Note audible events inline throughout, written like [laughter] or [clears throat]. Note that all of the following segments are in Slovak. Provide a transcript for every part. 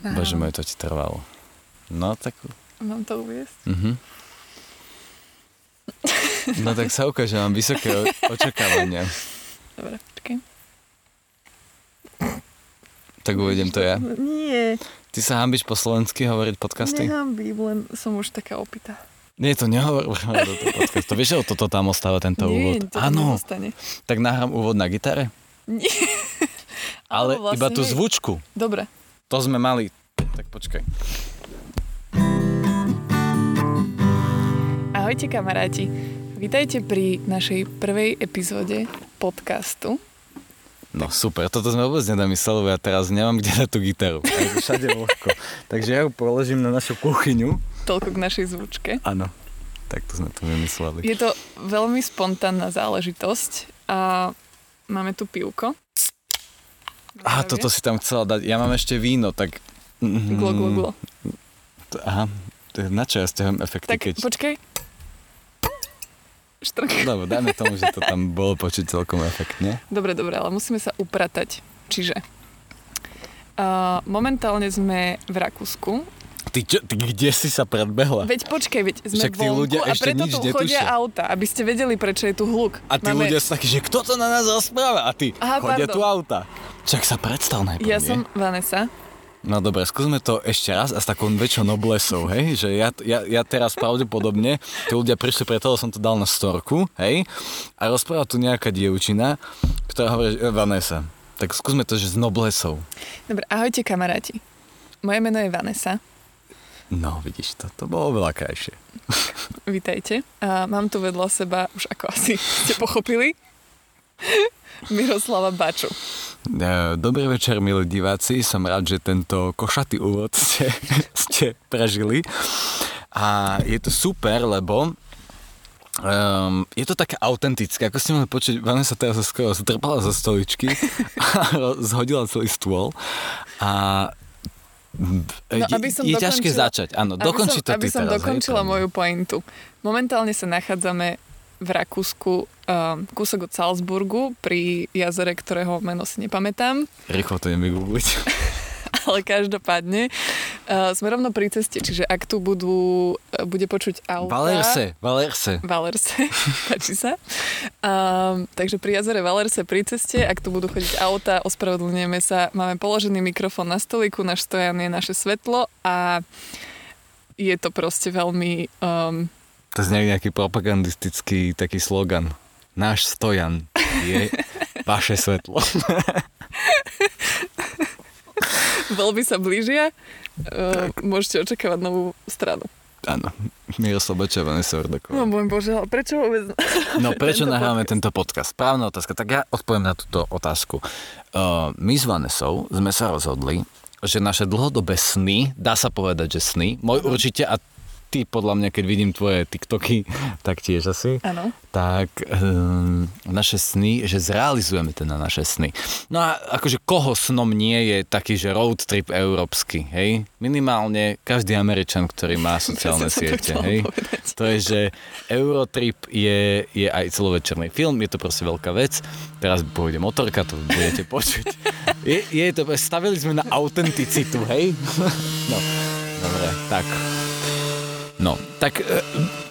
Aha. Bože môj, to ti trvalo. No tak... Mám to uviesť? Mhm. No tak sa ukáže, mám vysoké očakávania. Dobre, počkaj. Tak uvedem to ja. Nie, Ty sa hambíš po slovensky hovoriť podcasty? nehambím, len som už taká opitá. Nie, to nehovor [laughs] do toho podcastu. Vieš, že toto tam ostáva, tento Nie, úvod? to Áno, tak nahrám úvod na gitare, Nie. ale Áno, vlastne iba tú zvučku. Dobre. To sme mali. Tak počkaj. Ahojte kamaráti. Vítajte pri našej prvej epizóde podcastu. No super, toto sme vôbec nedamysleli, lebo ja teraz nemám kde dať tú gitaru. A je to všade vlhko. Takže ja ju položím na našu kuchyňu. Toľko k našej zvučke. Áno, tak to sme to vymysleli. Je to veľmi spontánna záležitosť a máme tu pivko. Aha, toto si tam chcela dať. Ja mám ešte víno, tak... Glo, glo, glo. To- Aha, na čo ja stiahujem efekty, Tak keď... počkaj. Štrk. Dobre, dajme tomu, že to tam bolo počuť celkom efektne. Dobre, dobre, ale musíme sa upratať. Čiže uh, momentálne sme v Rakúsku. Ty, čo, ty kde si sa predbehla? Veď počkaj, veď sme Však vonku ľudia a preto tu netušia. chodia auta, aby ste vedeli, prečo je tu hluk. A tí ľudia sú takí, že kto to na nás rozpráva? A ty, Aha, chodia pardon. tu auta. Čak sa predstav najprv, Ja nie? som Vanessa. No dobre, skúsme to ešte raz a s takou väčšou noblesou, hej? Že ja, ja, ja teraz pravdepodobne, tí ľudia prišli preto, lebo som to dal na storku, hej? A rozpráva tu nejaká dievčina, ktorá hovorí, že e, Vanessa. Tak skúsme to, že s noblesou. Dobre, ahojte kamaráti. Moje meno je Vanessa. No, vidíš to, to bolo veľa krajšie. Vítajte. A mám tu vedľa seba, už ako asi ste pochopili, [laughs] Miroslava Baču. E, Dobrý večer, milí diváci. Som rád, že tento košatý úvod ste, [laughs] ste prežili. A je to super, lebo Um, je to také autentické, ako ste mohli počuť, teraz sa skoro zdrpala zo stoličky [laughs] a zhodila celý stôl a No, je, aby som je ťažké začať, áno, som, to aby som teraz. hej, dokončila mňa. moju pointu. Momentálne sa nachádzame v Rakúsku, um, kúsok od Salzburgu, pri jazere, ktorého meno si nepamätám, Rýchlo to idem vygoogliť. [laughs] ale každopádne uh, sme rovno pri ceste, čiže ak tu budú, uh, bude počuť auta... Valerse, Valerse. Valerse, [laughs] páči sa. Um, takže pri jazere Valerse pri ceste, ak tu budú chodiť auta, ospravedlňujeme sa. Máme položený mikrofón na stoliku, náš stojan je naše svetlo a je to proste veľmi... Um, To znie nejaký propagandistický taký slogan. Náš stojan je [laughs] vaše svetlo. [laughs] voľby sa blížia, uh, môžete očakávať novú stranu. Áno, Miroslav Bača, Vanessa No Ordaková. môj bože, ale prečo vôbec... No [laughs] prečo tento nahráme podcast? tento podcast? Právna otázka. Tak ja odpoviem na túto otázku. Uh, my s Vanessou sme sa rozhodli, že naše dlhodobé sny, dá sa povedať, že sny, môj určite a ty podľa mňa, keď vidím tvoje TikToky, [laughs] tak tiež asi. Áno. tak um, naše sny, že zrealizujeme teda naše sny. No a akože koho snom nie je taký, že road trip európsky, hej? Minimálne každý Američan, ktorý má [laughs] sociálne siete, hej? povedať. To je, že Eurotrip je, je aj celovečerný film, je to proste veľká vec. Teraz pôjde motorka, to budete počuť. Je, je to, stavili sme na autenticitu, hej? [laughs] No, dobre, tak. No, tak e,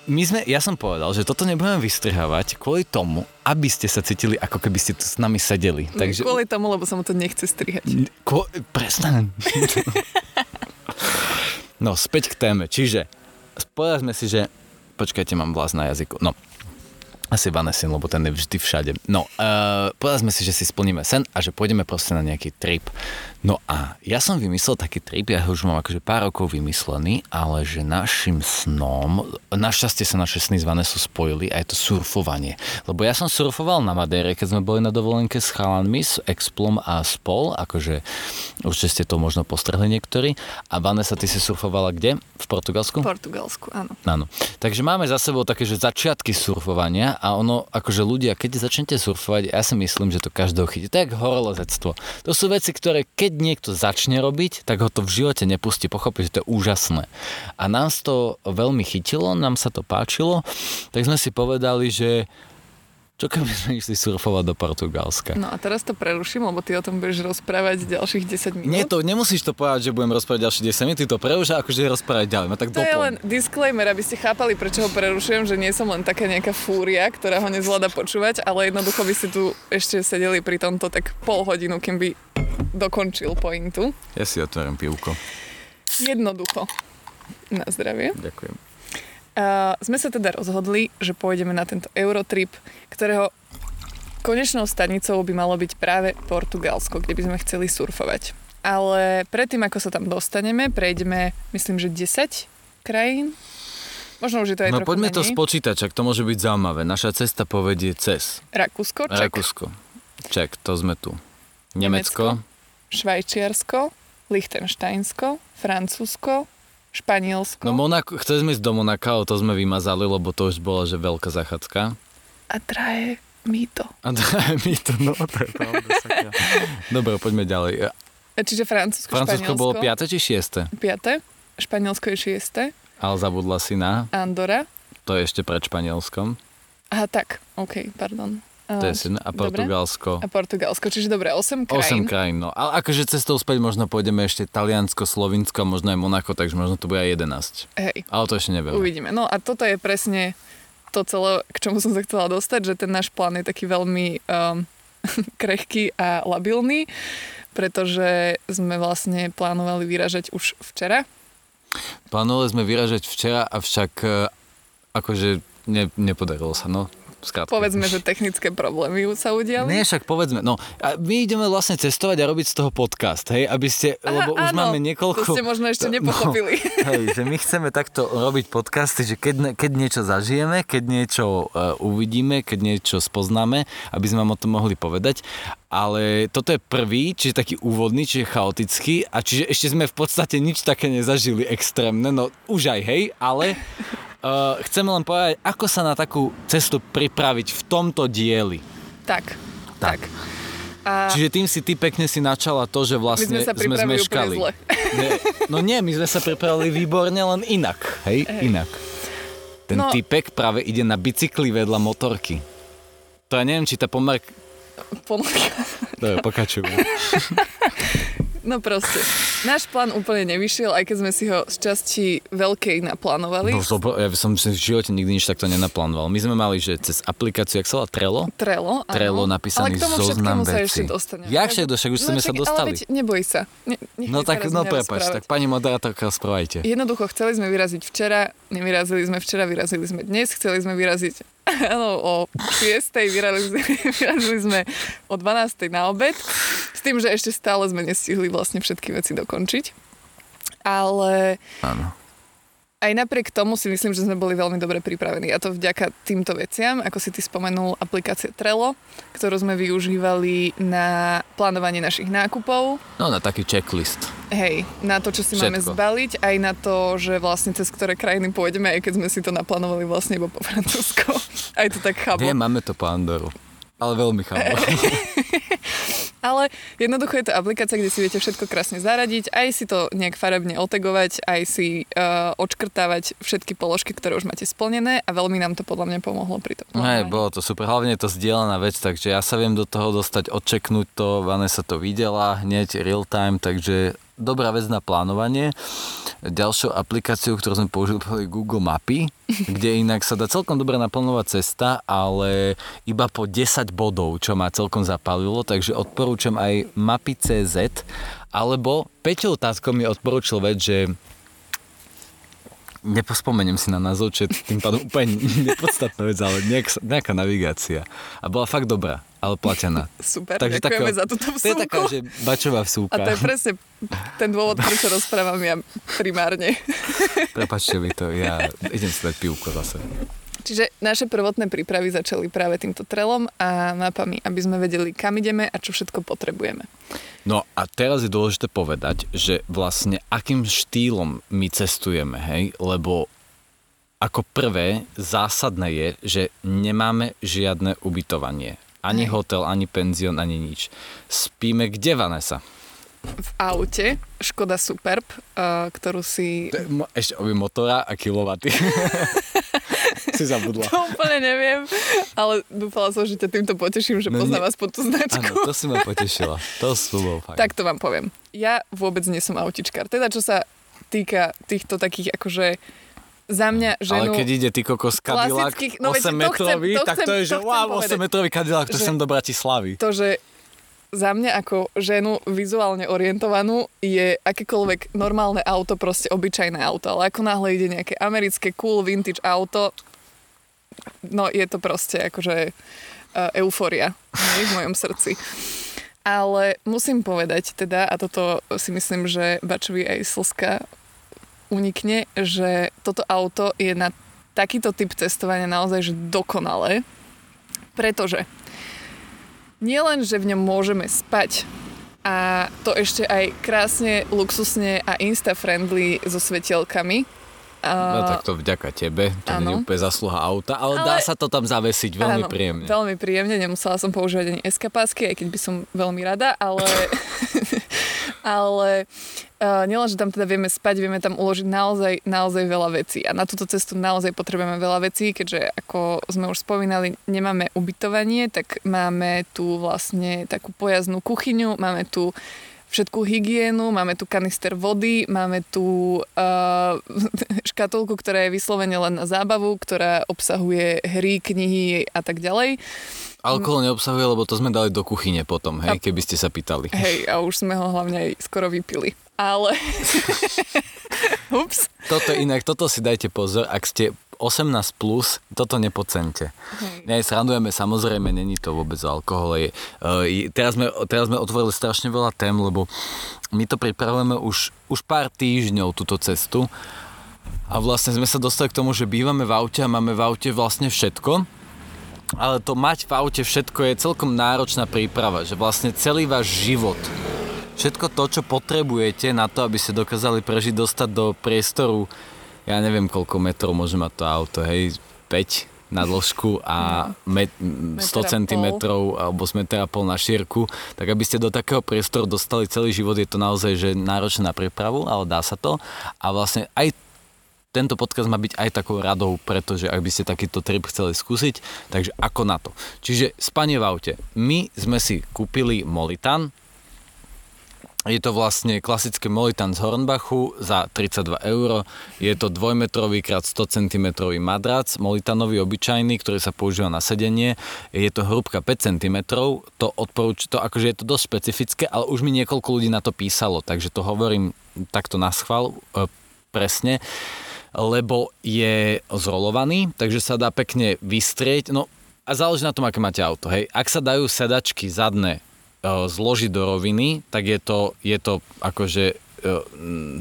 my sme, ja som povedal, že toto nebudeme vystrihávať kvôli tomu, aby ste sa cítili, ako keby ste tu s nami sedeli. Takže, Kvôli tomu, lebo sa mu to nechce strihať. Ko, prestaň. no, späť k téme. Čiže, povedzme si, že... Počkajte, mám vlast na jazyku. No, asi Vanesin, lebo ten je vždy všade. No, uh, povedzme si, že si splníme sen a že pôjdeme proste na nejaký trip. No a ja som vymyslel taký trip, ja ho už mám akože pár rokov vymyslený, ale že našim snom, našťastie sa naše sny s Vanesou spojili a je to surfovanie. Lebo ja som surfoval na Madére, keď sme boli na dovolenke s chalanmi, s Explom a spol, akože určite ste to možno postrehli niektorí. A Vanessa, ty si surfovala kde? V Portugalsku? V Portugalsku, áno. Áno. Takže máme za sebou také, že začiatky surfovania a ono, akože ľudia, keď začnete surfovať, ja si myslím, že to každého chytí. Ako horolezectvo. To sú veci, ktoré keď niekto začne robiť, tak ho to v živote nepustí. Pochopí, že to je úžasné. A nás to veľmi chytilo, nám sa to páčilo, tak sme si povedali, že Čo keby sme išli surfovať do Portugalska? No a teraz to preruším, lebo ty o tom budeš rozprávať ďalších 10 minút. Nie, to nemusíš to povedať, že budem rozprávať ďalšie 10 minút, ty to preruš a akože rozprávať ďalej. No tak To je doplň. len disclaimer, aby ste chápali, prečo ho prerušujem, že nie som len taká nejaká fúria, ktorá ho nezvláda počúvať, ale jednoducho by ste tu ešte sedeli pri tomto tak pol hodinu, kým by dokončil pointu. Ja si otvorím pivko. Jednoducho. Na zdravie. Ďakujem. Sme sa teda rozhodli, že pôjdeme na tento Eurotrip, ktorého konečnou stanicou by malo byť práve Portugalsko, kde by sme chceli surfovať. Ale predtým, ako sa tam dostaneme, prejdeme, myslím, že 10 krajín. Možno už je to aj No poďme to menej. spočítať, čak to môže byť zaujímavé. Naša cesta povedie cez Rakúsko, Ček, Rakúsko. Čak, to sme tu. Nemecko. Švajčiarsko, Liechtensteinsko, Francúzsko, Španielsko No Monako, chceli sme ísť do Monaka, to sme vymazali, lebo to už bola, že veľká zachádzka. a traje mýto. A daj mi to, no to je pravda. [laughs] Dobre, poďme ďalej. Čiže Francúzsko, Francúzsko Španielsko, bolo 5. či 6. 5. Španielsko je 6. Ale zabudla si na, Andora. to je ešte pred Španielskom. Aha, tak, OK, pardon. To je 7. A dobre. Portugalsko. A Portugalsko, čiže dobre, 8 8 krajín. krajín, no. Ale akože cestou späť možno pôjdeme ešte Taliansko, Slovinsko, možno aj Monako, takže možno to bude aj 11. Hej, Ale to ešte nevieme. uvidíme. No a toto je presne to celé, k čomu som sa chcela dostať, že ten náš plán je taký veľmi um, [laughs] krehký a labilný, pretože sme vlastne plánovali vyražať už včera. Plánovali sme vyražať včera, avšak e, akože ne, nepodarilo sa, no. Skrátka. Povedzme, že technické problémy sa udiali. Nie, však povedzme, no, a my ideme vlastne cestovať a robiť z toho podcast, hej, aby ste, Aha, lebo už áno, máme niekoľko... To ste možno ešte No, nepochopili. [laughs] Hej, že my chceme takto robiť podcasty, že keď, keď niečo zažijeme, keď niečo uh, uvidíme, keď niečo spoznáme, aby sme vám o tom mohli povedať. Ale toto je prvý, čiže taký úvodný, čiže chaotický a čiže ešte sme v podstate nič také nezažili extrémne, no už aj hej, ale uh, chceme len povedať, ako sa na takú cestu pripraviť v tomto dieli. tak, Tak. A Čiže tým si ty pekne si načala to, že vlastne My sme sa pripravili úplne zmeškali. zle. Nie, no nie, my sme sa pripravili výborne, len inak. Hej, Hej. inak. Ten No- typek práve ide na bicykli vedľa motorky. To ja neviem, či tá pomer... ponuka. Dobre, pokračujeme. [laughs] No proste, náš plán úplne nevyšiel, aj keď sme si ho z časti veľkej naplánovali. No, to, ja som si v živote nikdy nič takto nenaplánoval. My sme mali, že cez aplikáciu, jak sa volá Trello, Trello, áno. Trello napísaný Ale k tomu zoznam sa ešte dostaneme. Jak však však už sme sa čak, dostali. Ale veď neboj sa. Ne, No tak, no prepač, tak pani moderátorka, rozprávajte. Jednoducho, chceli sme vyraziť včera, nevyrazili sme včera, vyrazili sme dnes, chceli sme vyraziť [laughs] áno, o 6. Vyrazili, [laughs] vyrazili sme o 12. na obed, s tým, že ešte stále sme nestihli vlastne všetky veci dokončiť. Ale Áno. aj napriek tomu si myslím, že sme boli veľmi dobre pripravení. A to vďaka týmto veciam, ako si ty spomenul, aplikácia Trello, ktorú sme využívali na plánovanie našich nákupov, No na taký checklist. Hej, na to, čo si máme Všetko. zbaliť, aj na to, že vlastne cez ktoré krajiny pôjdeme, aj keď sme si to naplánovali vlastne iba po Francúzsko. [laughs] Aj to tak chápu. Nie, máme to po Andoru. Ale veľmi chápu. [laughs] Ale jednoducho je to aplikácia, kde si viete všetko krásne zaradiť, aj si to nejak farebne otegovať, aj si uh, odškrtávať všetky položky, ktoré už máte splnené a veľmi nám to podľa mňa pomohlo pri tom. Hej, bolo to super. Hlavne je to zdieľaná vec, takže ja sa viem do toho dostať, odčeknúť to. Vanessa to videla hneď real time, takže dobrá vec na plánovanie. Ďalšou aplikáciou, ktorú sme použili, boli Google Mapy, [laughs] kde inak sa dá celkom dobre naplánovať cesta, ale iba po 10 bodov, čo ma celkom zapálilo, takže odporúčam aj mapy.cz, alebo Peťou Táskom mi odporúčil vec, že nepospomeniem si na názov, čo je tým pádom úplne nepodstatná vec, ale nejak, nejaká navigácia. A bola fakt dobrá, ale platená. Super, Takže ďakujeme za túto To je taká, vsúku. že bačová vsúka. A to je presne ten dôvod, prečo rozprávam ja primárne. Prepačte mi to, ja idem si dať pivko zase. Čiže naše prvotné prípravy začali práve týmto trelom a mapami, aby sme vedeli, kam ideme a čo všetko potrebujeme. No a teraz je dôležité povedať, že vlastne akým štýlom my cestujeme, hej, lebo ako prvé zásadné je, že nemáme žiadne ubytovanie. Ani Hej. hotel, ani penzión, ani nič. Spíme kde, Vanessa? V aute Škoda Superb, uh, ktorú si... Ešte obi motora a kilowaty. [laughs] si zabudla. To úplne neviem, ale dúfala som, že ťa týmto poteším, že No poznám vás pod tú značku. Áno, to si ma potešila. To sú bol fajn. Tak to vám poviem. Ja vôbec nie som autičkár. Teda čo sa týka týchto takých akože za mňa ženu... Ale keď ide ty kokos Cadillac no veď 8 to chcem- metrový, tak to je, to že wow, povedať. 8 metrový Cadillac, to sem do Bratislavy. to, že za mňa ako ženu vizuálne orientovanú je akékoľvek normálne auto, proste obyčajné auto, ale ako náhle ide nejaké americké cool vintage auto, no je to proste akože euforia hej, v mojom srdci. Ale musím povedať teda, a toto si myslím, že Bačovi aj Slska unikne, že toto auto je na takýto typ cestovania naozaj že dokonalé, pretože nie len, že v ňom môžeme spať a to ešte aj krásne, luxusne a insta-friendly so svetielkami. No A- tak to vďaka tebe, to nie je úplne zasluha auta, ale, Ale- dá sa to tam zavesiť veľmi Áno, príjemne. Veľmi príjemne, nemusela som používať ani eskapásky, aj keď by som veľmi rada, ale, [laughs] ale uh, nielen, že tam teda vieme spať, vieme tam uložiť naozaj, naozaj veľa vecí. A na túto cestu naozaj potrebujeme veľa vecí, keďže ako sme už spomínali, nemáme ubytovanie, tak máme tu vlastne takú pojaznú kuchyňu, máme tu všetkú hygienu, máme tu kanister vody, máme tu uh, [laughs] škatulku, ktorá je vyslovene len na zábavu, ktorá obsahuje hry, knihy a tak ďalej. Alkohol neobsahuje, lebo to sme dali do kuchyne potom, hej, keby ste sa pýtali. Hej, a už sme ho hlavne aj skoro vypili. Ale... [laughs] Ups. Toto inak, toto si dajte pozor, ak ste 18 plus, toto nepocente. Ne, srandujeme, samozrejme, není to vôbec o alkohole. Je, uh, teraz, sme, teraz sme otvorili strašne veľa tém, lebo my to pripravujeme už, už pár týždňov, túto cestu. A vlastne sme sa dostali k tomu, že bývame v aute a máme v aute vlastne všetko. Ale to mať v aute všetko je celkom náročná príprava, že vlastne celý váš život, všetko to, čo potrebujete na to, aby ste dokázali prežiť, dostať do priestoru, ja neviem, koľko metrov môže mať to auto, hej, 5 na dĺžku a met, 100 Meter a cm alebo z metra pol na šírku, tak aby ste do takého priestoru dostali celý život, je to naozaj že náročné na prípravu, ale dá sa to. A vlastne aj tento podcast má byť aj takou radou, pretože ak by ste takýto trip chceli skúsiť, takže ako na to. Čiže spanie v aute. My sme si kúpili Molitan, je to vlastne klasické Molitan z Hornbachu za 32 eur. Je to 2-metrový krát 100 cm madrac, Molitanový obyčajný, ktorý sa používa na sedenie. Je to hrúbka 5 cm. To odporúč, to akože je to dosť špecifické, ale už mi niekoľko ľudí na to písalo, takže to hovorím takto na schvál e, presne lebo je zrolovaný, takže sa dá pekne vystrieť. No a záleží na tom, aké máte auto. Hej. Ak sa dajú sedačky zadné zložiť do roviny, tak je to, je to akože e, mm,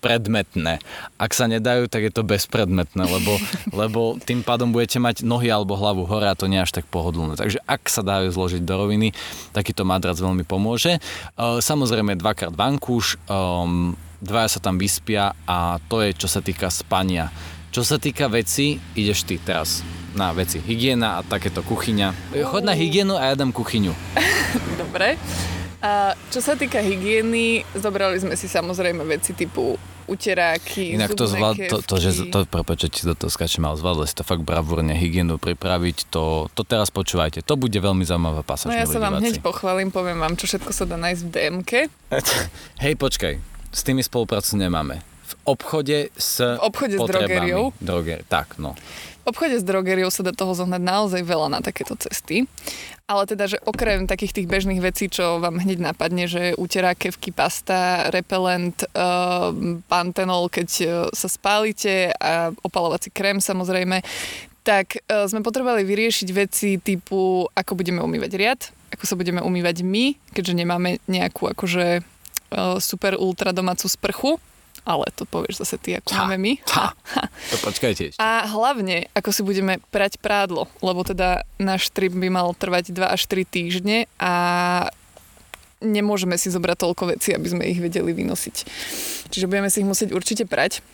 predmetné. Ak sa nedajú, tak je to bezpredmetné, lebo, [laughs] lebo tým pádom budete mať nohy alebo hlavu hore a to nie až tak pohodlné. Takže ak sa dajú zložiť do roviny, takýto madrac veľmi pomôže. E, Samozrejme dvakrát vankúš, um, dvaja sa tam vyspia a to je čo sa týka spania. Čo sa týka veci, ideš ty teraz na veci. Hygiena a takéto kuchyňa. Chod na hygienu a ja dám kuchyňu. [laughs] Dobre. A čo sa týka hygieny, zobrali sme si samozrejme veci typu uteráky, Inak to, zvlád, to, to, že to, prepáč, ti do toho skačem, ale zvládli si to fakt bravúrne hygienu pripraviť, to, to teraz počúvajte, to bude veľmi zaujímavá pasáž. No ja sa vám hneď pochválim, poviem vám, čo všetko sa dá nájsť v DMke. [laughs] Hej, počkaj, s tými spoluprácu nemáme. Obchode s V obchode s drogériou? Droger, tak, no. V obchode s drogeriou sa dá toho zohnať naozaj veľa na takéto cesty. Ale teda, že okrem takých tých bežných vecí, čo vám hneď napadne, že uterá kevky, pasta, repelent, uh, pantenol, keď uh, sa spálite a opalovací krém samozrejme, tak uh, sme potrebovali vyriešiť veci typu, ako budeme umývať riad, ako sa budeme umývať my, keďže nemáme nejakú akože super ultra domácu sprchu, ale to povieš zase ty, ako Ha, máme my. ha. To počkajte ešte. A hlavne, ako si budeme prať prádlo, lebo teda náš trip by mal trvať 2 až 3 týždne a nemôžeme si zobrať toľko vecí, aby sme ich vedeli vynosiť. Čiže budeme si ich musieť určite prať.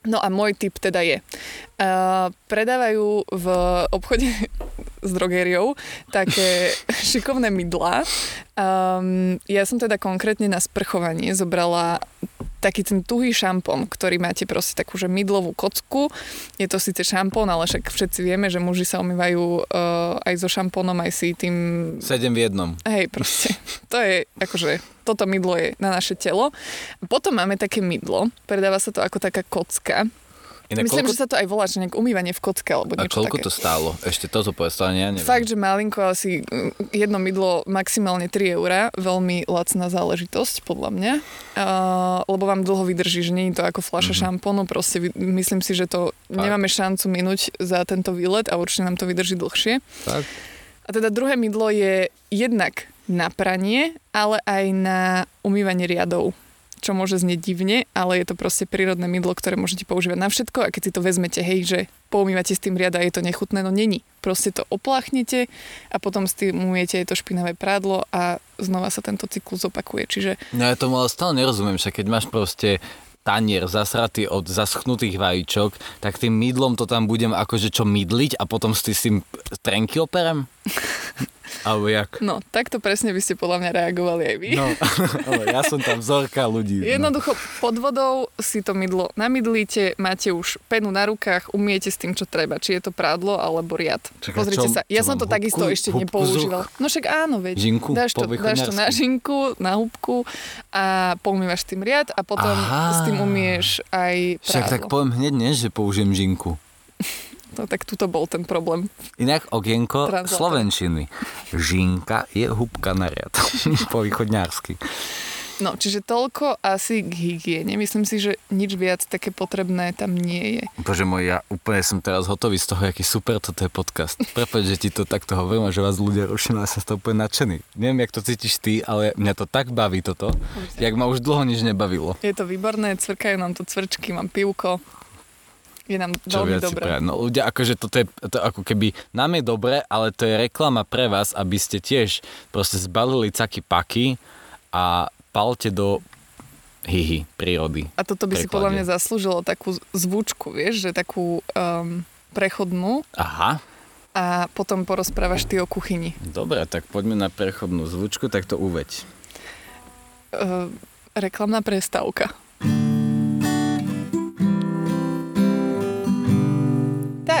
No a môj tip teda je, uh, predávajú v obchode [laughs] s drogériou také [laughs] šikovné mydlá. Um, ja som teda konkrétne na sprchovanie zobrala taký ten tuhý šampón, ktorý máte proste takú, že mydlovú kocku. Je to síce šampón, ale však všetci vieme, že muži sa umývajú uh, aj so šampónom, aj si tým... Sedem v jednom. Hej, proste. To je akože, toto mydlo je na naše telo. Potom máme také mydlo, predáva sa to ako taká kocka Inak Myslím, koľko, že sa to aj volá, že nejak umývanie v kocke alebo a niečo koľko také. to stálo? Ešte toto povedal, ja neviem. Fakt, že malinko, asi mm, jedno mydlo maximálne 3 eurá, veľmi lacná záležitosť, podľa mňa, uh, lebo vám dlho vydrží, že nie je to ako fľaša mm-hmm. šampónu, proste myslím si, že to Fakt. nemáme šancu minúť za tento výlet a určite nám to vydrží dlhšie. Tak? A teda druhé mydlo je jednak na pranie, ale aj na umývanie riadov čo môže znieť divne, ale je to proste prírodné mydlo, ktoré môžete používať na všetko a keď si to vezmete, hej, že poumývate s tým riada je to nechutné, no není. Proste to opláchnete a potom s tým umýjete aj to špinavé prádlo a znova sa tento cyklus opakuje. Čiže No ja tomu ale stále nerozumiem, však keď máš proste tanier zasratý od zaschnutých vajíčok, tak tým mydlom to tam budem akože čo mydliť a potom s tým- s tým trenky operem? Alebo jak? no, takto presne by ste podľa mňa reagovali aj vy. No, ale ja som tam vzorka ľudí. No. Jednoducho pod vodou si to mydlo namydlíte, máte už penu na rukách, umiete s tým, čo treba. Či je to prádlo alebo riad. Čaká, Pozrite čo- sa, ja čo som to takisto húbku- ešte húbku nepoužívala. No však áno, veď. Žinku dáš to, dáš to na žinku, na húbku a poumývaš tým riad a potom Aha. s tým umieš aj Však tak prádlo. poviem hneď, ne, že použijem žinku. [laughs] No tak tuto bol ten problém. Inak okienko Translator. slovenčiny. Žinka je húbka na riad. [laughs] po východňarsky. No, čiže toľko asi k hygiene. Myslím si, že nič viac také potrebné tam nie je. Bože môj, ja úplne som teraz hotový z toho, aký super toto je podcast. Prepač, že ti to takto hovorím a že vás ľudia rušia, ale som z toho úplne nadšený. Neviem, jak to cítiš ty, ale mňa to tak baví toto, jak ma už dlho nič nebavilo. Je to výborné, cvrkajú nám tu cvrčky, mám pivko. Je nám Čo veľmi si dobré. prajem. No ľudia, akože toto je to ako keby, nám je dobre, ale to je reklama pre vás, aby ste tiež proste zbalili caky paky a palte do hyhy, prírody. A toto by si preklade. podľa mňa zaslúžilo takú zvučku, vieš, že takú um, prechodnú Aha, a potom porozprávaš ty o kuchyni. dobre, tak poďme na prechodnú zvučku, tak to uveď. Uh, reklamná prestávka.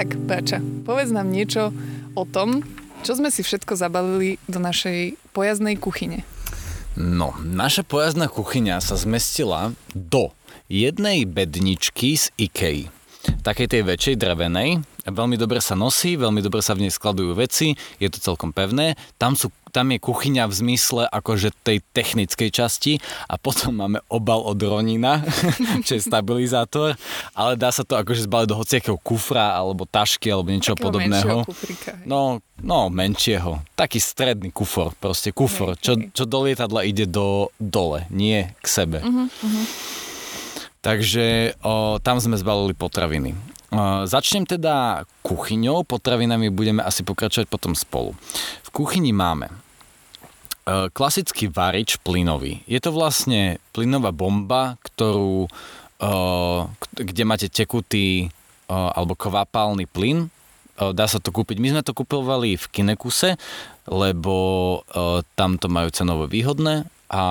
Tak, Páča, povedz nám niečo o tom, čo sme si všetko zabalili do našej pojazdnej kuchyne. No, naša pojazdná kuchyňa sa zmestila do jednej bedničky z IKEA. Takej tej väčšej drevenej. Veľmi dobre sa nosí, veľmi dobre sa v nej skladujú veci, je to celkom pevné. Tam, sú, tam je kuchyňa v zmysle akože tej technickej časti a potom máme obal od Ronina, [laughs] čo je stabilizátor, ale dá sa to akože zbaliť do hociakého kufra alebo tašky alebo niečo Takého podobného. kufrika. No, no, menšieho. Taký stredný kufor, proste kufor, čo, čo do lietadla ide do dole, nie k sebe. Mhm, mhm. Takže o, tam sme zbalili potraviny. Začnem teda kuchyňou, potravinami budeme asi pokračovať potom spolu. V kuchyni máme e, klasický varič plynový. Je to vlastne plynová bomba, ktorú, k- kde máte tekutý o, alebo kvapálny plyn. Dá sa to kúpiť. My sme to kupovali v Kinekuse, lebo tam to majú cenovo výhodné a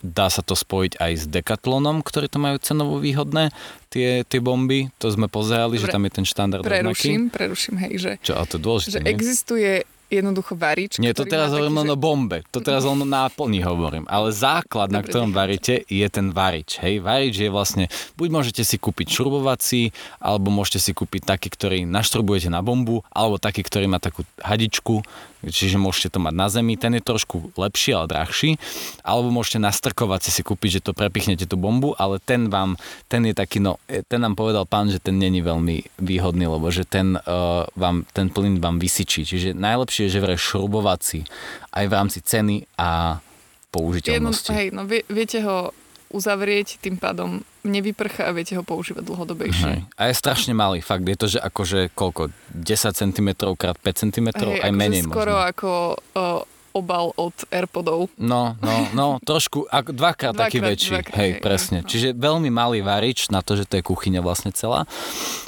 dá sa to spojiť aj s Decathlonom, ktorí to majú cenovo výhodné, tie, tie bomby. To sme pozerali, že Dobre. tam je ten štandard. Preruším, preruším, hej, že, Čo, ale to je dôležité, že nie? existuje jednoducho varič. Nie, to teraz hovorím len že- o bombe. To teraz len náplni hovorím. Ale základ, na Dobre, ktorom nechám varíte, je ten varič. Hej, varič je vlastne, buď môžete si kúpiť šrubovací, alebo môžete si kúpiť taký, ktorý naštrubujete na bombu, alebo taký, ktorý má takú hadičku, čiže môžete to mať na zemi. Ten je trošku lepší, ale drahší. Alebo môžete nastrkovať si si kúpiť, že to prepichnete tú bombu, ale ten vám, ten je taký, no, e, ten nám povedal pán, že ten není veľmi výhodný, lebo že ten, uh, vám, ten plyn vám vysyčí. Čiže najlepšie je, že vraj šrubovací aj v rámci ceny a Jedno, použiteľnosti. hej, no vie, viete ho uzavrieť, tým pádom nevyprcha a viete ho používať dlhodobejšie. Hej. A je strašne malý, fakt. Je to, že akože koľko? 10 cm krát 5 cm, Hej, aj akože menej skoro možno. ako uh, obal od Airpodov. No, no, no, trošku, ako dvakrát, taký Dvakrát, väčší. dvakrát, hej, hej, presne. no. Čiže veľmi malý varič na to, že to je kuchyňa vlastne celá.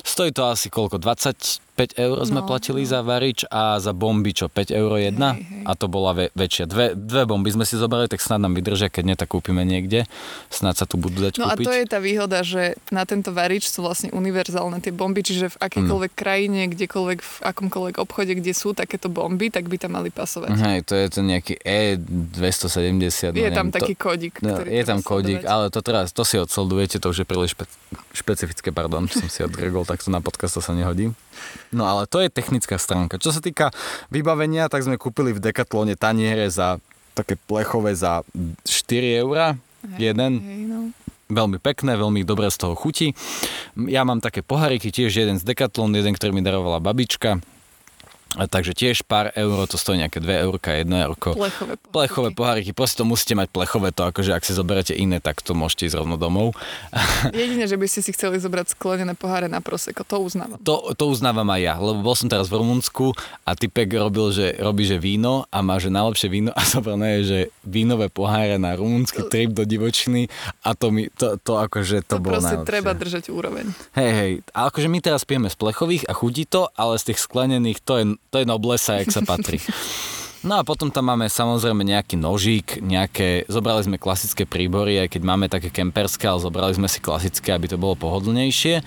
Stojí to asi koľko? 25 5 eur sme No, platili za varič a za bomby, čo 5 eur jedna? Hej, hej. A to bola ve- väčšia. Dve, dve bomby sme si zobrali, tak snad nám vydržia, keď nie, tak kúpime niekde. Snad sa tu budú dať No a kúpiť. to je tá výhoda, že na tento varič sú vlastne univerzálne tie bomby, čiže v akejkoľvek krajine, kdekoľvek, v akomkoľvek obchode, kde sú takéto bomby, tak by tam mali pasovať. Hej, to je to nejaký E270. Je no, tam neviem, taký to, kódik, no, ktorý Je tam kódik, ale to teraz, to si odsledujete, to už je príliš špe- špecifické, pardon, som si odgregol, tak to na podcast to sa nehodí. No ale to je technická stránka. Čo sa týka vybavenia, tak sme kúpili v Decathlone taniere za také plechové za 4 eurá. Jeden, Hej, no. veľmi pekné, veľmi dobre z toho chutí. Ja mám také poháriky, tiež jeden z Decathlon, jeden, ktorý mi darovala babička. A takže tiež pár eur, to stojí nejaké 2 eurka, 1 eurko. Plechové poháriky. Plechové poháriky, proste to musíte mať plechové, to akože ak si zoberete iné, tak to môžete ísť rovno domov. [laughs] Jedine, že by ste si chceli zobrať sklenené poháre na proseko, to uznávam. To, to uznávam aj ja, lebo bol som teraz v Rumunsku a typek robil, že robí, že víno a má, že najlepšie víno a [laughs] zobrané je, že vínové poháre na rumunský trip do divočiny a to mi, to, to akože to, To, bolo proste najlepšie. treba držať úroveň. Hej, hej, a akože my teraz pijeme z plechových a chutí to, ale z tých sklenených to je, to je noblesa, jak sa patrí. No a potom tam máme samozrejme nejaký nožík, nejaké, zobrali sme klasické príbory, aj keď máme také kemperské, ale zobrali sme si klasické, aby to bolo pohodlnejšie.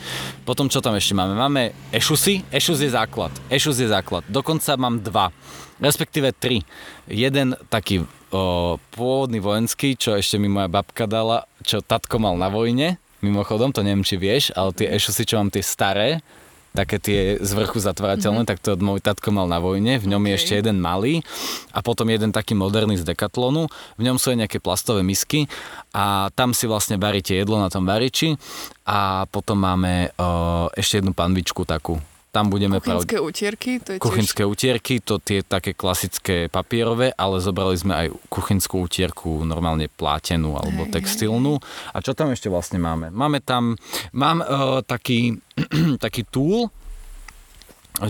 Potom čo tam ešte máme? Máme ešusy, ešus je základ, ešus je základ. Dokonca mám dva, respektíve tri. Jeden taký o, pôvodný vojenský, čo ešte mi moja babka dala, čo tatko mal na vojne, mimochodom, to neviem, či vieš, ale tie ešusy, čo mám tie staré, také tie z vrchu zatvárateľné, mm-hmm. tak to môj tatko mal na vojne, v ňom je Mhm. Ok. ešte jeden malý a potom jeden taký moderný z Decathlonu, v ňom sú aj nejaké plastové misky a tam si vlastne varíte jedlo na tom variči a potom máme o, ešte jednu panvičku takú. Tam budeme Kuchynské utierky, to je tiež... Kuchynské utierky, to tie také klasické papierové, ale zobrali sme aj kuchynskú utierku normálne plátenú alebo Hej, textilnú. A čo tam ešte vlastne máme? Máme tam, mám uh, taký, [clears throat] taký túl,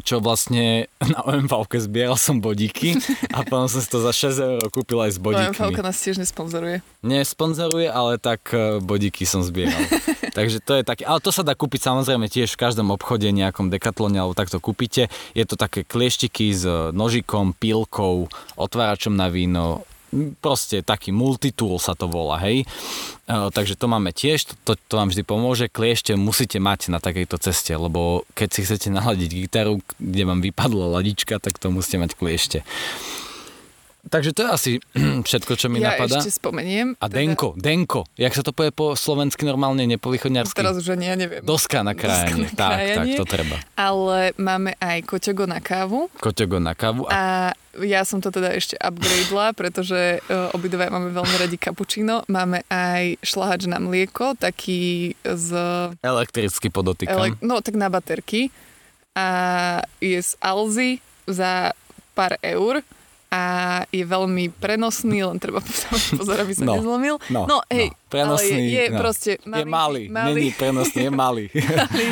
čo vlastne [laughs] na OMV zbieral som bodíky a [laughs] potom som si to za 6 eur kúpil aj s bodíkmi. OMV nás tiež nesponzoruje. Nesponzoruje, ale tak e, bodíky som zbieral. [laughs] Takže to je také, ale to sa dá kúpiť samozrejme tiež v každom obchode, nejakom dekatlone alebo takto kúpite. Je to také klieštiky s nožikom, pílkou, otváračom na víno, proste taký multitool sa to volá, hej. E, takže to máme tiež, to, to, to vám vždy pomôže. Kliešte musíte mať na takejto ceste, lebo keď si chcete naladiť gitaru, kde vám vypadla ladička, tak to musíte mať kliešte. Takže to je asi [clears throat] všetko, čo mi ja napadá. ešte spomeniem. A Denko, Denko, jak sa to povie po slovensky normálne, nepovýchodňarsky? Teraz už ani ja neviem. Doska na krajanie, Doska na tak, krajanie. tak, to treba. Ale máme aj koťogo na kávu. Koťogo na kávu a A ja som to teda ešte upgradela, pretože uh, obidve máme veľmi radi cappuccino. Máme aj šlahač na mlieko, taký z... elektricky podotýkam. Ele- no, tak na baterky. A je z Alzy za pár eur a je veľmi prenosný, len treba [laughs] pozor, aby sa No, nezlomil. no, no hej, no, prenosný, ale je, je no. proste malý, je malý, malý, není prenosný, je malý. [laughs] malý,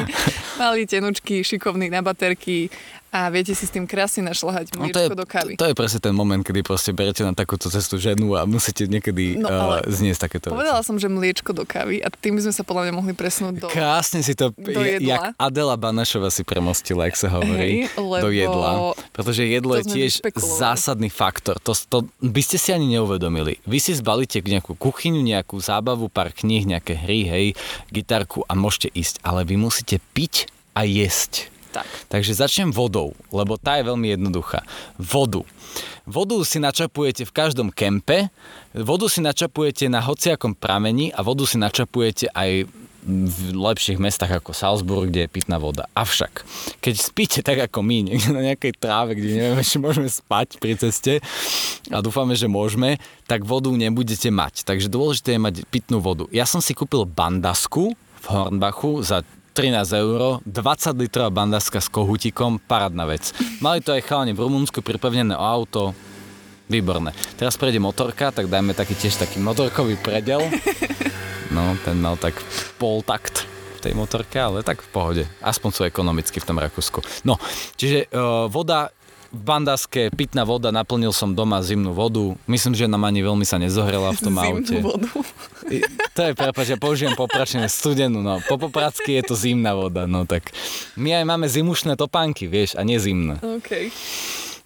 malý, tenučký, šikovný na baterky a viete si s tým krásne našľahať No, mliečko do kávy. to je presne ten moment, kedy proste berete na takúto cestu ženu a musíte niekedy No, uh, ale zniesť takéto Povedala veci. som, že mliečko do kávy a tým by sme sa podľa mňa mohli presunúť do... Krásne si to, do je- jedla. jak Adela Banašova si premostila, jak sa hovorí, Hej, lebo do jedla. Pretože jedlo to je tiež zásadný faktor. To, to by ste si ani neuvedomili. Vy si zbalíte nejakú kuchyňu, nejakú zábavu, pár kníh, nejaké hry, hej, gitarku a môžete ísť. Ale vy musíte piť a jesť. Tak. Takže začnem vodou, lebo tá je veľmi jednoduchá. Vodu. Vodu si načapujete v každom kempe, vodu si načapujete na hociakom pramení a vodu si načapujete aj v lepších mestách ako Salzburg, kde je pitná voda. Avšak, keď spíte tak ako my, niekde na nejakej tráve, kde nevieme, či môžeme spať pri ceste a dúfame, že môžeme, tak vodu nebudete mať. Takže dôležité je mať pitnú vodu. Ja som si kúpil bandasku v Hornbachu za 13 eur, 20 litrová bandaska s kohutikom, parádna vec. Mali to aj chalani v Rumunsku pripevnené o auto, výborné. Teraz prejde motorka, tak dajme taký tiež taký motorkový predel. No, ten mal tak pol v tej motorke, ale tak v pohode. Aspoň sú ekonomicky v tom Rakúsku. No, čiže uh, voda v bandaske, pitná voda, naplnil som doma zimnú vodu. Myslím, že nám ani veľmi sa nezohrela v tom [laughs] Zimnú aute. vodu. I- To je, prepáč, ja použijem popračenie studenú, no. Po popracky je to zimná voda, no tak. My aj máme zimušné topánky, vieš, a nie zimné. OK.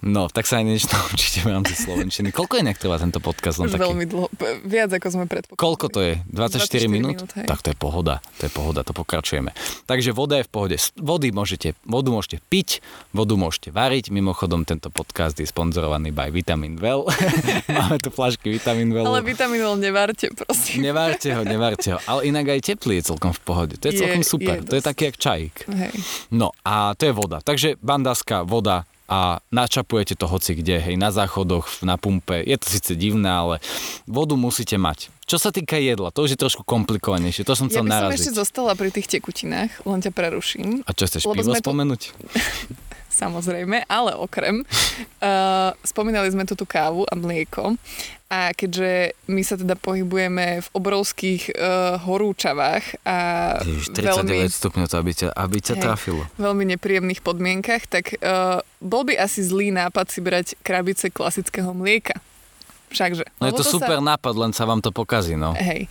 No, tak sa aj niečo naučíte [laughs] v rámci Slovenčiny. Koľko inak trvá tento podcast? Už taký? veľmi dlho. Viac ako sme predpokladali. Koľko to je? 24, 24 minút? minút, hej. tak to je pohoda, to je pohoda, to pokračujeme. Takže voda je v pohode. Vody môžete, vodu môžete piť, vodu môžete variť. Mimochodom, tento podcast je sponzorovaný by Vitamin Well. [laughs] Máme tu flašky Vitamin Well. Ale vitamínol nevárte, prosím. Nevárte ho, nevárte ho. Ale inak aj teplý je celkom v pohode. To je Je- celkom super. je to je taký jak čajík. Hej. No a to je voda. Takže bandaska, voda a načapujete to hoci kde, hej, na záchodoch, na pumpe. Je to síce divné, ale vodu musíte mať. Čo sa týka jedla, to už je trošku komplikovanejšie. To som Ja chcel by som naraziť. ešte zostala pri tých tekutinách, len ťa preruším. A čo chceš lebo pivo sme tu- spomenúť? [laughs] Samozrejme, ale okrem. Uh, [laughs] spomínali sme tu tú kávu a mlieko. A keďže my sa teda pohybujeme v obrovských uh, horúčavách a Ježiš, 39 veľmi, stupňov to, aby ťa, aby ťa Hej. trafilo. veľmi nepríjemných podmienkach, tak uh, bol by asi zlý nápad si brať krabice klasického mlieka. Všakže. No je Lebo to super nápad, len sa vám to pokazí, no. Sa, hej.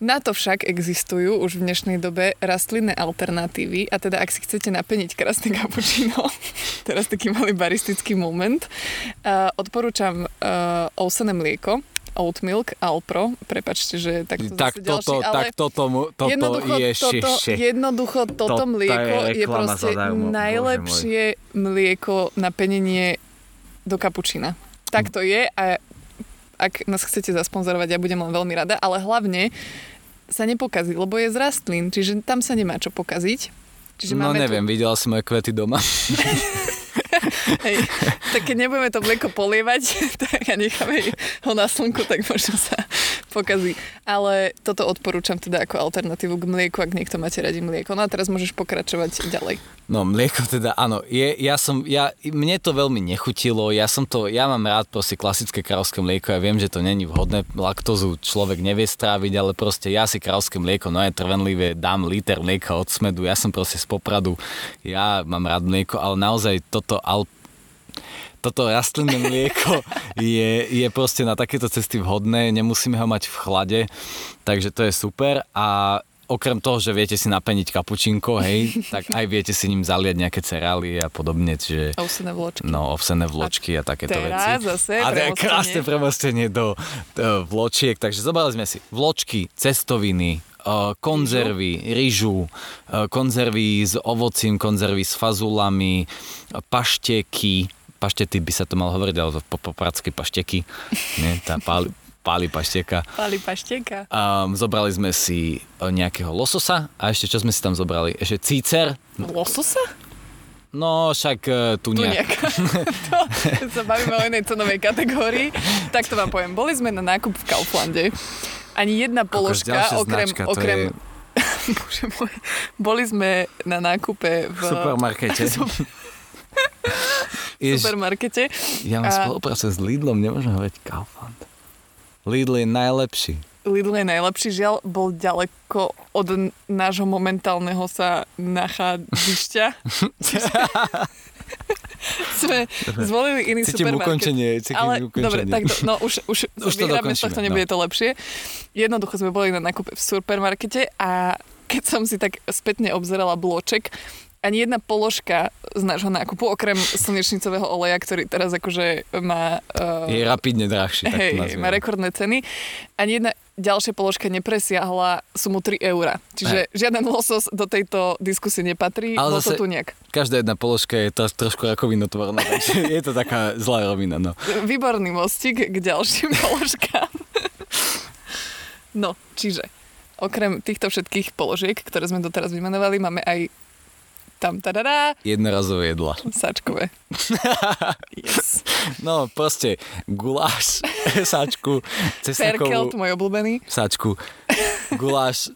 Na to však existujú už v dnešnej dobe rastlinné alternatívy a teda ak si chcete napeniť krásne kapučino, [laughs] teraz taký malý baristický moment, uh, odporúčam uh, ovsené mlieko, oat milk, Alpro, prepačte, že takto Tak zase ďalší, toto, ale tak toto, toto jednoducho, je toto, šeše. jednoducho toto Toto je mlieko je, reklama proste zadarmo, najlepšie mlieko na penenie do kapučina. Tak to je a ak nás chcete zasponzorovať, ja budem len veľmi rada, ale hlavne sa nepokazí, lebo je z rastlín, čiže tam sa nemá čo pokaziť. Čiže No máme neviem, videla si moje kvety doma. Tu, [laughs] hej, tak keď nebudeme to mlieko polievať [laughs] tak a necháme ho na slnku, tak možno sa pokazí. Ale toto odporúčam teda ako alternatívu k mlieku, ak niekto máte radi mlieko. No a teraz môžeš pokračovať ďalej. No mlieko teda áno, je, ja som, ja, mne to veľmi nechutilo, ja som to, ja mám rád proste klasické kráľovské mlieko, ja viem, že to není vhodné, laktózu človek nevie stráviť, ale proste ja si kráľovské mlieko, no je trvenlivé, dám liter mlieka od smedu, ja som proste z Popradu, ja mám rád mlieko, ale naozaj toto al, toto rastlinné mlieko je, je proste na takéto cesty vhodné, nemusíme ho mať v chlade, takže to je super a okrem toho, že viete si napeniť kapučinko, hej, tak aj viete si ním zaliať nejaké cereálie a podobne, čiže Ovsené vločky. no, ovsené vločky a, takéto teraz veci. zase a to je krásne premostenie do, do vločiek, takže zobrali sme si vločky, cestoviny, uh, konzervy, ryžu, uh, konzervy s ovocím, konzervy s fazulami, pašteky, paštety by sa to mal hovoriť, ale to po popracky pašteky, nie, tá páli, páli pašteka. Pali pašteka. Um, zobrali sme si uh, nejakého lososa a ešte čo sme si tam zobrali? Ešte cícer, Lososa? no však uh, tu nejak. [laughs] to sa bavíme o inej cenovej kategórii. Tak to vám poviem. Boli sme na nákup v Kauflande. Ani jedna položka, okrem... značka, okrem je- [laughs] Bože môj. Boli sme na nákupe v v supermarkete. [laughs] Jež, supermarkete. ja mám A- spolupracujem s Lidlom, nemôžem hovoriť Kaufland. Lidl je najlepší. Lidl je najlepší, žiaľ, bol ďaleko od nášho momentálneho sa nachádišťa. [laughs] sme zvolili iný Cítim supermarket. ukončenie, cítim Ale ukončenie. dobre, tak to, no už, už, [laughs] Už to dokončíme, tohto, no. nebude to lepšie. Jednoducho sme boli na nákupe v supermarkete a keď som si tak spätne obzerala bloček, ani jedna položka z nášho nákupu, okrem slnečnicového oleja, ktorý teraz akože má... Uh, Je rapidne drahší, tak to hej, nazviem. má rekordné ceny. Ani jedna ďalšia položka nepresiahla sumu 3 eurá. Čiže žiaden losos do tejto diskusie nepatrí. Ale bol to tu nejak. Každá jedna položka je to, trošku rakovinotvorná, takže [laughs] je to taká zlá rovina, no. Výborný mostík k ďalším [laughs] položkám. No, čiže okrem týchto všetkých položiek, ktoré sme doteraz vymenovali, máme aj tam tadadá, Jednorazové jedla. sačkové. [laughs] Yes. No, proste guláš, [laughs] sačku, Perkelt, cesnakovú môj obľúbený. sačku, guláš,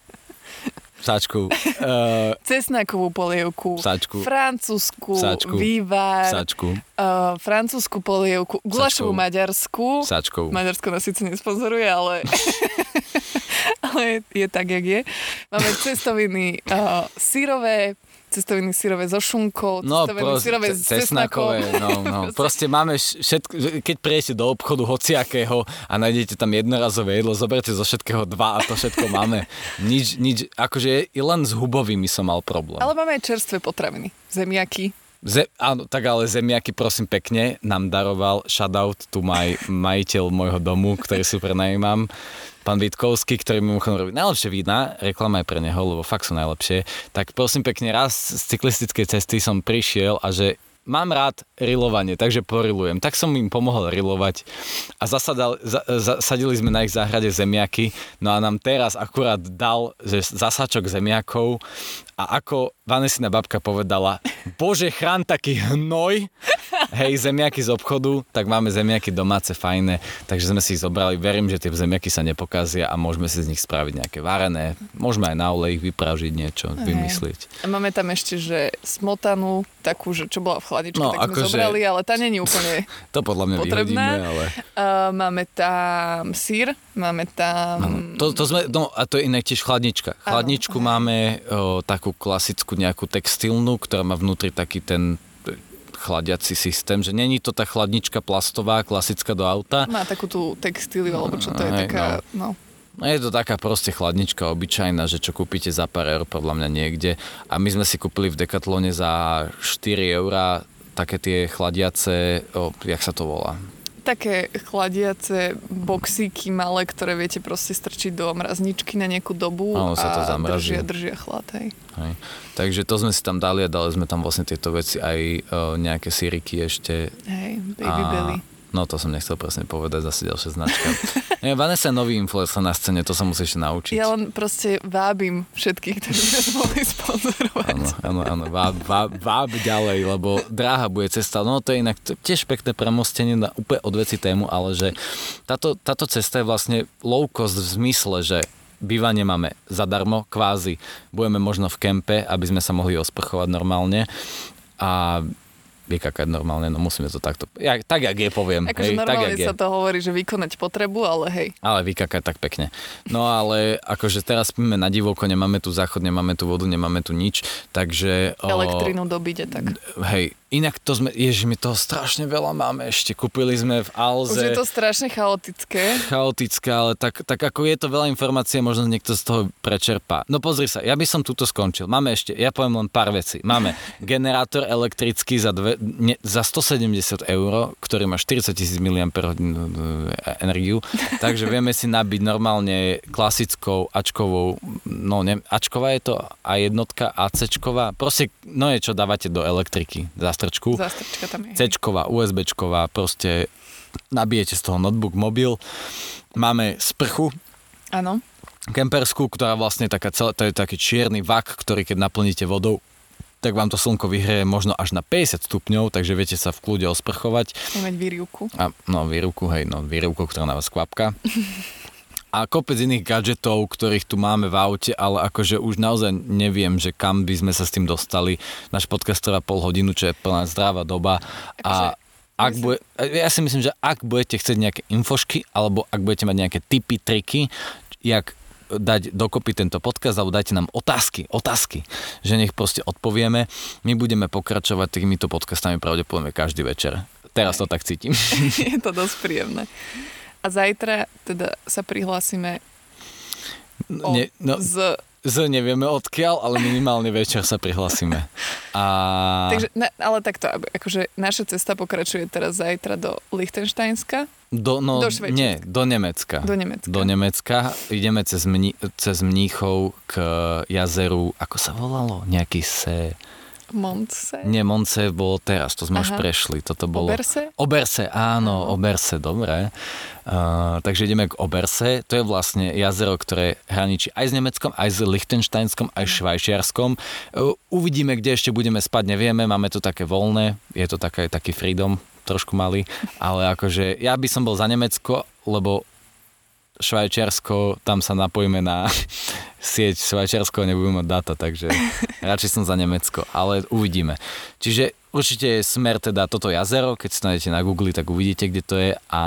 sačku, uh, [laughs] Cesnakovú polievku. Sačku. Francúzsku. Sačku. Vývar. sačku, Uh, francúzsku polievku. Gulašovú Sačkovú. maďarsku. sačkou. Maďarsko nás síce nesponzoruje, ale, ale je tak, jak je. Máme cestoviny uh, syrové, cestoviny syrové so šunkou, No, cestoviny proste, syrové s cesnakom. no, no. [laughs] Proste máme všetko, keď prejete do obchodu hociakého a nájdete tam jednorazové jedlo, zoberte zo všetkého dva a to všetko máme. [laughs] Nič, nič, akože len s hubovými som mal problém. Ale máme aj čerstvé potraviny. Zemiaky. Ze, áno, tak ale zemiaky, prosím pekne, nám daroval shoutout tu maj, majiteľ môjho domu, ktorý si prenajímam, pán Vitkovský, ktorý mi mimochodom robí najlepšie vína, reklama je pre neho, lebo fakt sú najlepšie. Tak prosím pekne, raz z cyklistickej cesty som prišiel a že mám rád rilovanie, takže porilujem. Tak som im pomohol rilovať a zasadal, za, zasadili sme na ich záhrade zemiaky, no a nám teraz akurát dal že zasačok zemiakov a ako Vanesina babka povedala, bože chrán taký hnoj, hej, zemiaky z obchodu, tak máme zemiaky domáce, fajné, takže sme si ich zobrali, verím, že tie zemiaky sa nepokazia a môžeme si z nich spraviť nejaké varené, môžeme aj na olej vypražiť niečo, hej. vymyslieť. A máme tam ešte, že smotanu, takú, že čo bola v chladničke, no, tak sme že... zobrali, ale tá není úplne [laughs] To podľa mňa potrebná. vyhodíme, ale... Uh, máme tam sír, máme tam... Ano, to, to sme, no a to je inak tiež chladnička. Chladničku ano. máme o, takú klasickú nejakú textilnú, ktorá má vnútri taký ten chladiaci systém, že není to tá chladnička plastová, klasická do auta. Má takú tú textíliu, alebo čo to je Aj, taká, no. no. Je to taká proste chladnička obyčajná, že čo kúpite za pár eur podľa mňa niekde. A my sme si kúpili v Decathlone za 4 eurá také tie chladiace, o, jak sa to volá? Také chladiace boxíky malé, ktoré viete proste strčiť do mrazničky na nejakú dobu Áno, sa to a zamrazí. držia, držia chlad. Hej. Hej. Takže to sme si tam dali a dali sme tam vlastne tieto veci aj o, nejaké síriky ešte. Hej, baby a... belly. No to som nechcel presne povedať, zase ďalšia značka. [laughs] Nie, Vanessa je nový influencer na scéne, to sa musíš naučiť. Ja len proste vábim všetkých, ktorí nás mohli sponzorovať. Áno, áno, áno, váb, váb, váb ďalej, lebo dráha bude cesta. No to je inak tiež pekné premostenie na úplne odveci tému, ale že táto, táto cesta je vlastne low cost v zmysle, že bývanie máme zadarmo, kvázi. Budeme možno v kempe, aby sme sa mohli osprchovať normálne. A vykakať normálne, no musíme to takto, ja, tak jak je poviem. Akože normálne tak, sa je. to hovorí, že vykonať potrebu, ale hej. Ale vykakať tak pekne. No ale akože teraz spíme na divoko, nemáme tu záchod, nemáme tu vodu, nemáme tu nič, takže... Elektrínu dobiť tak. Hej, Inak to sme, ježi, my toho strašne veľa máme ešte. Kúpili sme v Alze. Už je to strašne chaotické. Chaotické, ale tak, tak ako je to veľa informácií, možno niekto z toho prečerpá. No pozri sa, ja by som túto skončil. Máme ešte, ja poviem len pár vecí. Máme [laughs] generátor elektrický za, dve, ne, za 170 eur, ktorý má 40 tisíc mAh energiu, takže vieme si nabiť normálne klasickou Ačkovou, no ne, Ačková je to a jednotka ACčková, proste no je čo dávate do elektriky, zástrčku. Zástrčka tam je. C-čková, USB-čková, proste nabijete z toho notebook, mobil. Máme sprchu. Áno. Kemperskú, ktorá vlastne taká celá, to je taký čierny vak, ktorý keď naplníte vodou, tak vám to slnko vyhreje možno až na 50 stupňov, takže viete sa v kľude osprchovať. Mať výrivku. A, no, výrivku, hej, no, výrivku, ktorá na vás kvapka. [laughs] a kopec iných gadgetov, ktorých tu máme v aute, ale akože už naozaj neviem, že kam by sme sa s tým dostali. Náš podcast trvá pol hodinu, čo je plná zdravá doba. A akože ak bude, ja si myslím, že ak budete chcieť nejaké infošky, alebo ak budete mať nejaké tipy, triky, jak dať dokopy tento podcast alebo dajte nám otázky, otázky, že nech proste odpovieme. My budeme pokračovať týmito podcastami pravdepodobne každý večer. Teraz to tak cítim. [laughs] Je to dosť príjemné. A zajtra teda sa prihlásime o, ne, no, z z nevieme odkiaľ, ale minimálne večer sa prihlasíme. A... [laughs] Takže, ne, ale takto, akože naša cesta pokračuje teraz zajtra do Lichtensteinska. Do, no, do nie, do Nemecka. Do Nemecka. Do Nemecka. Ideme cez, Mni, cez Mníchov k jazeru, ako sa volalo? Nejaký se... Monce? Nie, Monce bolo teraz, to sme Aha. už prešli. Toto bolo... Oberse? Oberse, áno. Oberse, dobre. Uh, takže ideme k Oberse, to je vlastne jazero, ktoré hraničí aj s Nemeckom, aj s Lichtensteinskom, aj Švajčiarskom. Uh, uvidíme, kde ešte budeme spať, nevieme, máme to také voľné, je to také, taký freedom, trošku malý, ale akože ja by som bol za Nemecko, lebo Švajčiarsko, tam sa napojíme na [laughs] sieť Švajčiarsko, nebudeme mať data, takže [laughs] radšej som za Nemecko, ale uvidíme. Čiže určite je smer teda toto jazero, keď si nájdete na Google, tak uvidíte, kde to je a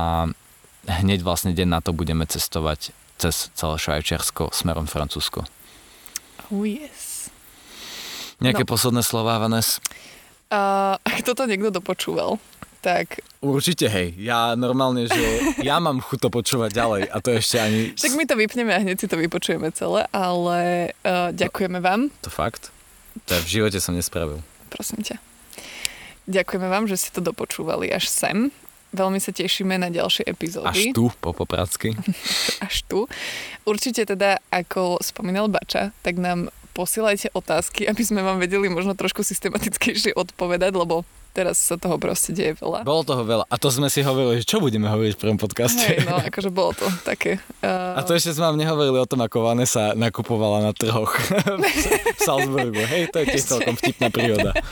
hneď vlastne deň na to budeme cestovať cez celé Švajčiarsko smerom Francúzsko. Oh yes. Nejaké No. posledné slová, Vanes? A ak [laughs] toto niekto dopočúval, tak Určite, hej. Ja normálne, že ja mám chuť to počúvať ďalej a to ešte ani... však my to vypneme a hneď si to vypočujeme celé, ale uh, ďakujeme vám, To fakt? To ja v živote som nespravil. prosím ťa. Ďakujeme vám, že ste to dopočúvali až sem. Veľmi sa tešíme na ďalšie epizódy. Až tu, po popracky. [laughs] až tu. Určite teda, ako spomínal Bača, tak nám posielajte otázky, aby sme vám vedeli možno trošku systematickejšie odpovedať, lebo teraz sa toho proste deje veľa. Bolo toho veľa. A to sme si hovorili, že čo budeme hovoriť v prvom podcaste. Hej, no, akože bolo to také... Uh, [laughs] A to ešte sme vám nehovorili o tom, ako Vanessa nakupovala na trhoch [laughs] v Salzburgu. Hej, to je tiež celkom vtipná príhoda. [laughs]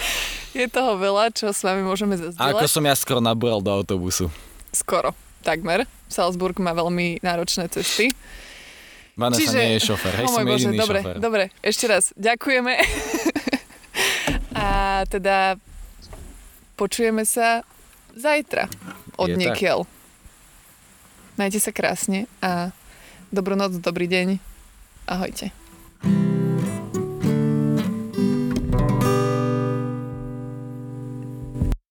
Je toho veľa, čo s vami môžeme A ako zazdieľať. som ja skoro nabúral do autobusu. Skoro, takmer. Salzburg má veľmi náročné cesty. Vanessa Čiže- nie je šofer, hej, oh som Bože, dobre, šofer. dobre, ešte raz ďakujeme. a teda počujeme sa zajtra od Je tak. niekiaľ. Majte sa krásne a dobrú noc, dobrý deň. Ahojte.